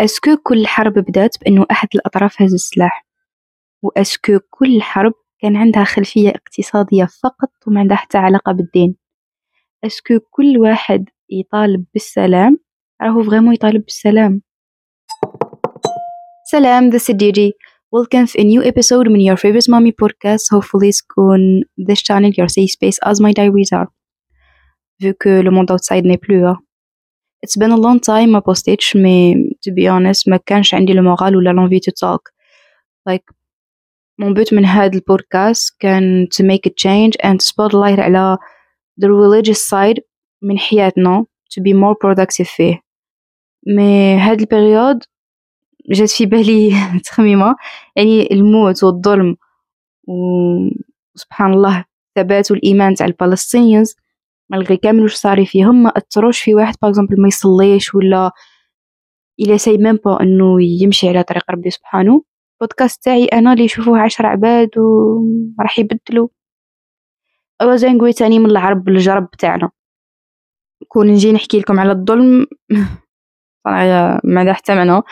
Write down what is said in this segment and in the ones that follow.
est-ce que كل حرب بدأت بأنه أحد الأطراف هز السلاح و est-ce que كل حرب كان عندها خلفية اقتصادية فقط وما عندها حتى علاقة بالدين. est-ce que كل واحد يطالب بالسلام راهو vraiment يطالب بالسلام. سلام it's Gigi. Welcome في a new episode من your favorite mommy podcast. Hopefully تكون this channel. Your safe space as my diaries are. Vu que le monde outside n'est plus hein. It's been a long time ما بوستيتش mais to be honest ما كانش عندي ال moral ولا l'envie to talk. Like mon but من هاد البودكاست كان to make a change and to spotlight على the religious side من حياتنا to be more productive فيه. mais هاد ال période جات في بالي تخميمة. يعني الموت والظلم وسبحان الله الثبات والإيمان تاع البالستينيانز مالغي كامل واش صاري فيهم ما اثروش في واحد باغ ما يصليش ولا إلى ساي ميم با انه يمشي على طريق ربي سبحانه بودكاست تاعي أنا اللي يشوفوه عشر عباد وراح يبدلوا اوا زي نقول تاني من العرب الجرب تاعنا كون نجي نحكي لكم على الظلم صراحة ما حتى معنى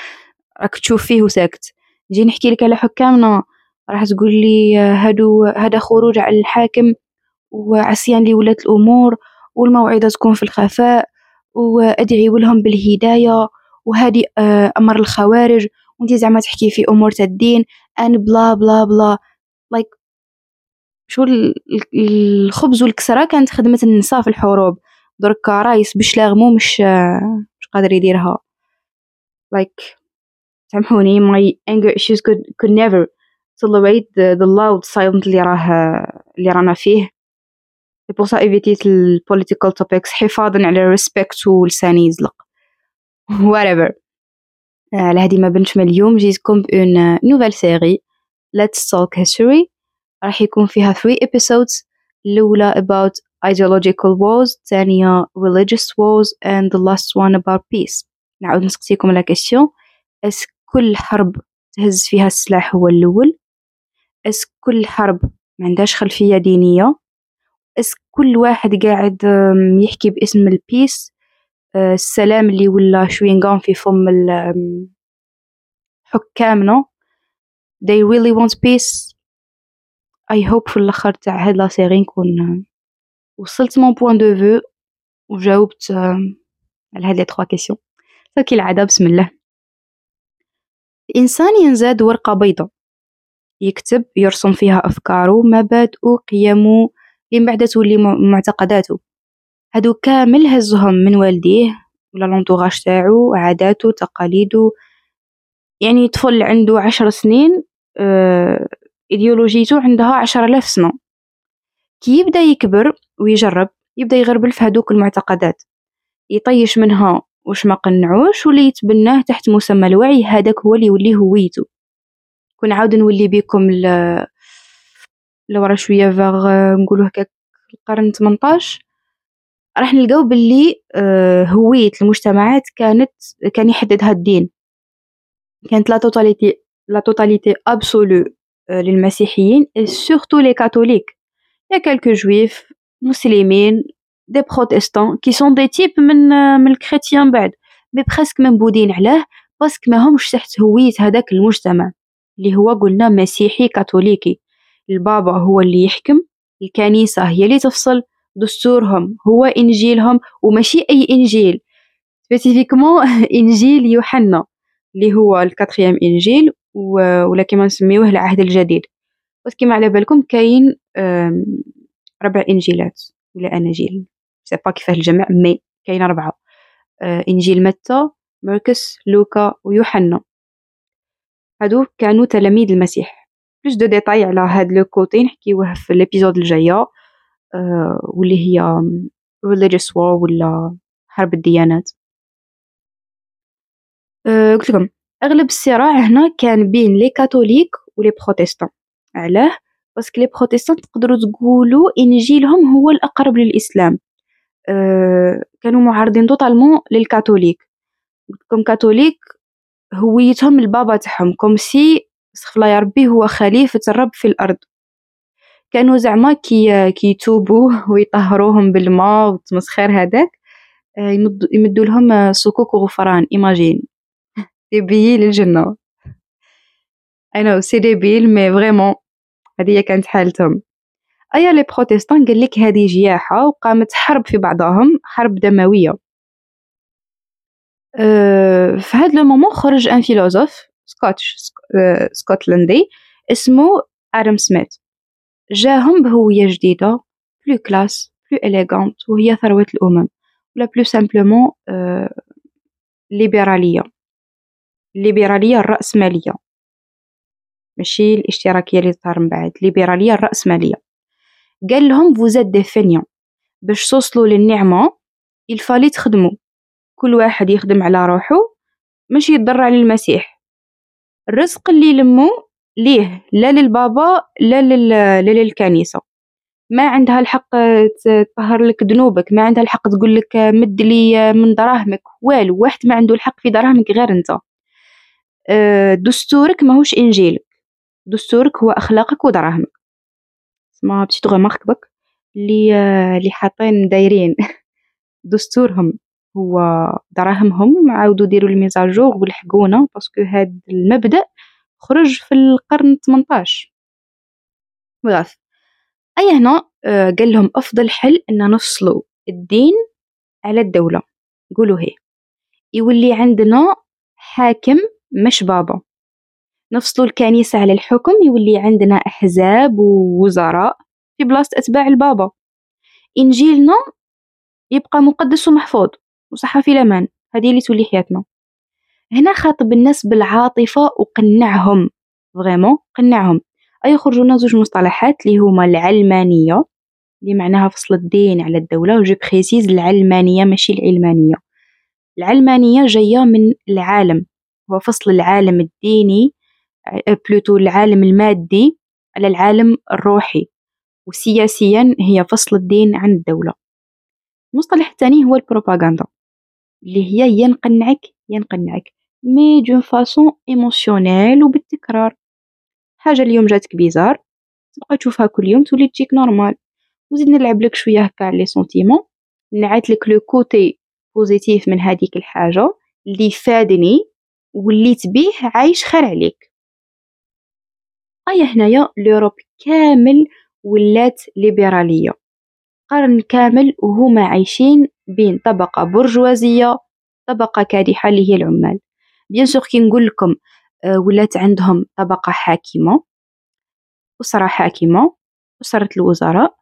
راك تشوف فيه وساكت نجي نحكي لك على حكامنا راح تقول لي هادو هذا خروج على الحاكم وعصيان لولاة الأمور والموعظة تكون في الخفاء وأدعي لهم بالهداية. وهذه آه، أمر الخوارج. وانتي زعما تحكي في أمور الدين. and bla bla bla. like like شو الخبز والكسرة كانت خدمة النساء في الحروب. دركا رايس بشلاغمو مش مش قادر يديرها. Like سامحوني. My anger issues could, could never. tolerate the, the loud silent اللي راه اللي رانا فيه. Pour ça éviter le political topics حفاظا على respect ولساني يزلق. Whatever. على هذه ما بنتش اليوم. جيتكم بأون نوفيل سيري Let's Talk History. راح يكون فيها 3 episodes. الأولى about ideological wars الثانية religious wars and the last one about peace. نعاود نسقسيكم la question est-ce que كل حرب تهز فيها السلاح هو الأول؟ اس كل حرب ما عندهاش خلفية دينية؟ كل واحد قاعد يحكي باسم ال peace آه، السلام اللي ولا chewing-gum في فم حكامنا. They really want peace. I hope في الآخر تاع هاد la série نكون وصلت mon point de vue وجاوبت على هاد les trois questions كالعادة بسم الله. الإنسان ينزاد ورقة بيضة يكتب يرسم فيها أفكاره مبادئه قيمه من بعد تولي معتقداته. هادو كامل هزهم من والديه ولا l'entourage تاعو عاداته تقاليده. يعني طفل عنده عشر سنين آه ايديولوجيته عندها عشر آلاف سنة. كي يبدأ يكبر ويجرب يبدأ يغربل في هادوك المعتقدات. يطيش منها واش ما قنعوش ولا يتبناه تحت مسمى الوعي هذاك هو اللي يولي هويته. كون عاود نولي بكم لورا شوية فاغ نقولو هكاك القرن 18 راح نلقاو باللي آه، هوية المجتمعات كانت كان يحددها الدين. كانت la totalité la totalité absolue للمسيحيين surtout les catholiques y a quelques juifs مسلمين des protestants qui sont des types من آه، من ال chrétiens بعد. mais presque منبودين علاه parce que ما همش تحت هوية هذاك المجتمع. اللي هو قلنا مسيحي كاثوليكي البابا هو اللي يحكم الكنيسة هي اللي تفصل دستورهم هو إنجيلهم وماشي أي إنجيل. spécifiquement إنجيل يوحنا اللي هو ال quatrième إنجيل ولا كما نسميوه العهد الجديد. بس كما على بالكم كاين ربع إنجيلات ولا أناجيل sais pas كيفاه الجمع mais كاين أربعة. آه، إنجيل متى مركس لوكا ويوحنا. هادو كانوا تلاميذ المسيح. plus de détails على هاد le côté نحكيوه في l'épisode الجاية واللي هي religious war ولا حرب الديانات. قلت لكم أغلب الصراع هنا كان بين les catholiques و les protestants علاه؟ parce que les protestants تقدروا تقولوا إنجيلهم هو الأقرب للإسلام. كانوا معارضين totalement للكاثوليك. comme catholiques هويتهم البابا تاعهم comme si استغفر الله يا ربي هو خليفة الرب في الأرض. كانوا زعما كي كيتوبوا ويطهروهم بالماء والتمسخير هذاك آه، يمدوا لهم صكوك وغفران imagine des billets للجنة أنا c'est débile mais vraiment هذه كانت حالتهم. أيا les protestants قالك هذه جياحة وقامت حرب في بعضهم حرب دموية. أه في هذا ال moment خرج un philosophe Scottish أه سكوتلندي اسمه آدم سميث. جاهم بهوية جديدة plus classe plus élégante وهي ثروة الأمم ولا plus simplement أه ليبرالية الليبرالية الرأسمالية ماشي؟ الاشتراكية اللي تظهر من بعد. الليبرالية الرأسمالية قال لهم vous êtes des fainéants باش توصلوا للنعمة il fallait تخدموا. كل واحد يخدم على روحه ماشي يضر على المسيح. الرزق اللي يلمو ليه لا للبابا لا, لل... لا للكنيسة. ما عندها الحق تطهر لك ذنوبك ما عندها الحق تقول لك مد لي من دراهمك. والو واحد ما عنده الحق في دراهمك غير انت. آه، دستورك ماهوش إنجيلك. دستورك هو أخلاقك ودراهمك. ما بتيت غمارك بك؟ اللي اللي حاطين دايرين. دستورهم. هو دراهمهم عاودوا ديروا الميزاجور ولحقونا باسكو هاد المبدأ خرج في القرن 18 بغاف. أي هنا آه، قال لهم أفضل حل إن نفصلوا الدين على الدولة. قولوا هي. يولي عندنا حاكم مش بابا. نفصلوا الكنيسة على الحكم يولي عندنا أحزاب ووزراء في بلاصة أتباع البابا. إنجيلنا يبقى مقدس ومحفوظ. وصحة في الأمان. هذه اللي تولي حياتنا. هنا خاطب الناس بالعاطفة وقنعهم. vraiment قنعهم. أي لنا زوج مصطلحات اللي هما العلمانية اللي معناها فصل الدين على الدولة و je précise العلمانية ماشي العلمانية. العلمانية جاية من العالم. هو فصل العالم الديني plutôt العالم المادي على العالم الروحي. وسياسيا هي فصل الدين عن الدولة. المصطلح الثاني هو البروباغندا. اللي هي ينقنعك ينقنعك. mais d'une façon émotionnelle وبالتكرار حاجة اليوم جاتك bizarre تبقى تشوفها كل يوم تولي تجيك normal. وزيد نلعب لك شوية هكا على les sentiments نعيط لك le côté positif من هذيك الحاجة اللي فادني واللي تبيه عايش خير عليك. أيا هنايا l'Europe كامل ولات ليبرالية. قرن كامل وهما عايشين بين طبقة برجوازية طبقة كادحة اللي هي العمال. bien sûr كي نقول لكم آه، ولات عندهم طبقة حاكمة أسرة حاكمة أسرة الوزراء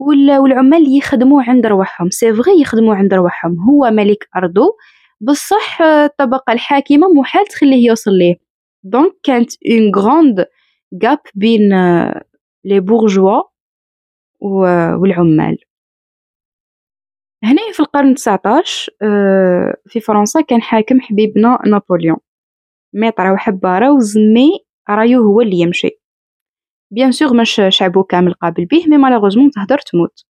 والعمال يخدموا عند رواحهم. c'est vrai يخدموا عند رواحهم. هو ملك أرضه بصح آه، الطبقة الحاكمة محال تخليه يوصل ليه. donc كانت une grande gap بين les bourgeois والعمال. هنا في القرن 19 في فرنسا كان حاكم حبيبنا نابليون. mais طراو حبارة وزمي رايو هو اللي يمشي. bien sûr مش شعبو كامل قابل بيه mais malheureusement تهدر تموت.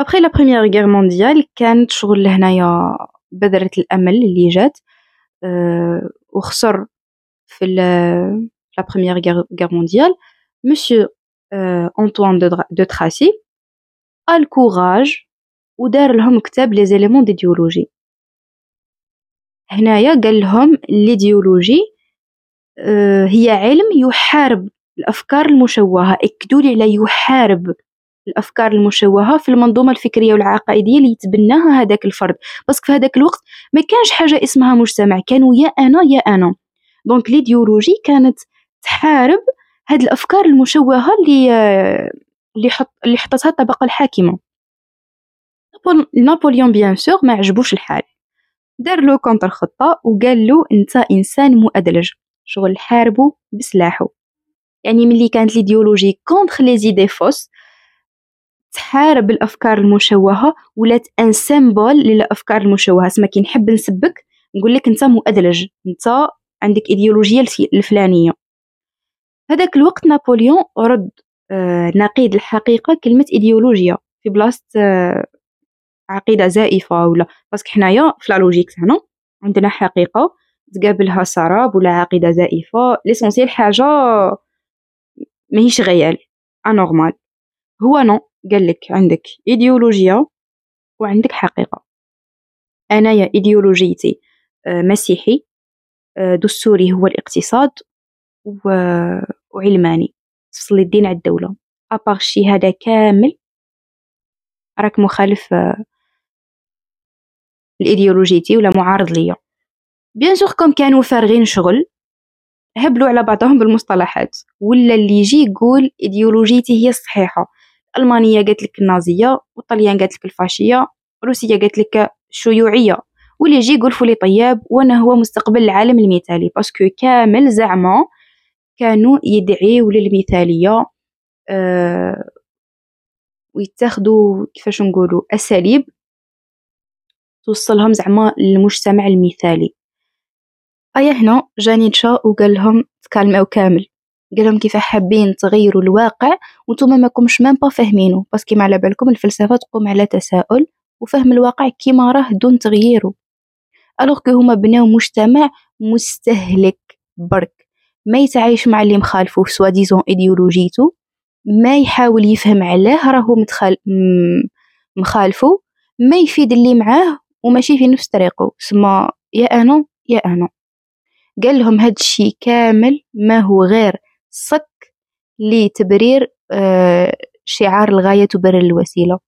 après la première guerre mondiale كانت شغل هنايا بذرة الأمل اللي جات وخسر في Première Guerre, Guerre mondiale, Monsieur euh, Antoine de, de Tracy a le courage ودار لهم كتاب les éléments d'idéologie هنايا قال لهم l'idéologie آه هي علم يحارب الافكار المشوهه اكدوا لي على يحارب الافكار المشوهه في المنظومه الفكريه والعقائديه اللي يتبناها هذاك الفرد بس في هذاك الوقت ما كانش حاجة اسمها مجتمع كانوا يا أنا يا أنا donc l'idéologie كانت تحارب هاد الأفكار المشوهة اللي اللي حط اللي حطتها الطبقة الحاكمة. نابليون bien sûr ما عجبوش الحال. دار له contre خطة وقال له أنت إنسان مؤدلج. شغل حاربه بسلاحه يعني ملي كانت l'idéologie contre les idées fausses تحارب الأفكار المشوهة ولات un symbole للأفكار المشوهة. سما كي نحب نسبك نقول لك أنت مؤدلج. أنت عندك إيديولوجية الفلانية. هذاك الوقت نابليون رد آه، نقيض الحقيقة كلمة إيديولوجيا في بلاصة آه، عقيدة زائفة ولا parce que حنايا في la logique تاعنا عندنا حقيقة تقابلها سراب ولا عقيدة زائفة. l'essentiel حاجة ماهيش réelle anormale هو non قال لك عندك إيديولوجيا وعندك حقيقة. أنايا إيديولوجيتي مسيحي دستوري هو الاقتصاد وعلماني. تفصل الدين على الدولة. أباغ الشي هذا كامل راك مخالف لإيديولوجيتي ولا معارض ليا. bien sûr comme كانوا فارغين شغل هبلوا على بعضهم بالمصطلحات. ولا اللي يجي يقول إيديولوجيتي هي الصحيحة. الألمانية قالت لك النازية والطليان قالت لك الفاشية روسيا قالت لك الشيوعية. واللي يجي يقول فولي طياب وأنا هو مستقبل العالم المثالي parce que كامل زعما كانوا يدعيوا للمثالية أه ويتاخدوا كيفاش نقولوا أساليب توصلهم زعما للمجتمع المثالي. أيا هنا جا نيتشه وقال لهم تكالماو كامل. قال لهم كيف حابين تغيروا الواقع وأنتم ما كومش même pas فاهمينه parce que ما على بالكم الفلسفة تقوم على تساؤل وفهم الواقع كيما راه دون تغييره alors que هما بناو مجتمع مستهلك برك. ما يتعايش مع اللي مخالفه في soi-disant ايديولوجيتو ما يحاول يفهم علاه راهو متخال مخالفه ما يفيد اللي معاه وماشي في نفس طريقه سما يا أنا يا أنا. قال لهم هاد الشي كامل ما هو غير صك لتبرير آه شعار الغاية تبرر الوسيلة.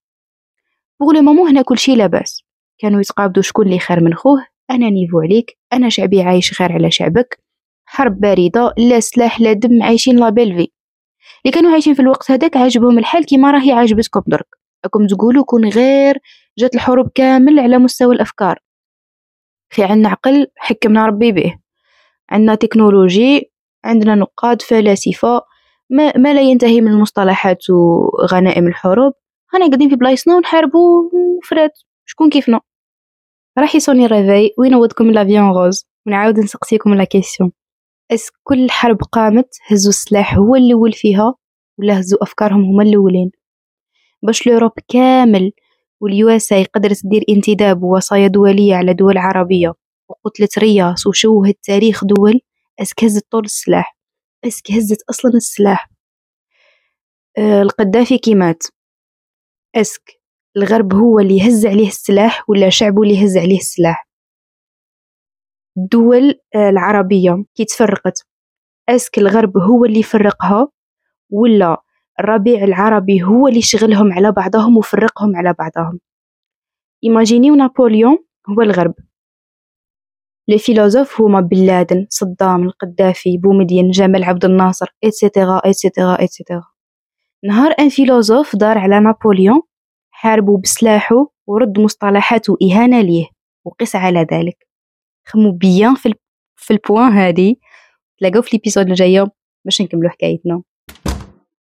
بوغ لو هنا كل شي لاباس. كانوا يتقابضوا شكون اللي خير من خوه؟ أنا niveau عليك. أنا شعبي عايش غير على شعبك. حرب باردة لا سلاح لا دم عايشين لا بيل في. اللي كانوا عايشين في الوقت هذاك عاجبهم الحال كيما راهي عاجبتكم درك راكم تقولوا كون غير جات الحروب كامل على مستوى الأفكار. في عنا عقل حكمنا ربي به. عندنا تكنولوجي عندنا نقاد فلاسفة ما, ما لا ينتهي من المصطلحات وغنائم الحروب. هنا قاعدين في بلايصنا ونحاربو فرات شكون كيفنا؟ راح يصوني réveil وينوضكم la vie en rose؟ ونعاود نسقسيكم la question est-ce que كل حرب قامت هزو السلاح هو الأول فيها ولا هزو أفكارهم هما الأولين. باش l'Europe كامل وال USA قدرت تدير انتداب ووصايا دولية على دول عربية وقتلت رياس وشوهت تاريخ دول est-ce que هزت طول السلاح est-ce que هزت أصلا السلاح. أه القذافي كي مات؟ est-ce que الغرب هو اللي يهز عليه السلاح ولا شعبه اللي يهز عليه السلاح؟ الدول العربية كي تفرقت. est-ce que الغرب هو اللي فرقها ولا الربيع العربي هو اللي شغلهم على بعضهم وفرقهم على بعضهم. imaginez نابليون هو الغرب. les philosophes هما بن لادن صدام القذافي بومدين جمال عبد الناصر et cetera et cetera et cetera نهار un philosophe دار على نابليون حاربو بسلاحه ورد مصطلحات وإهانة ليه وقس على ذلك. خممو bien في, في ال point هادي. تلاقاو في l'épisode الجاية باش نكملو حكايتنا.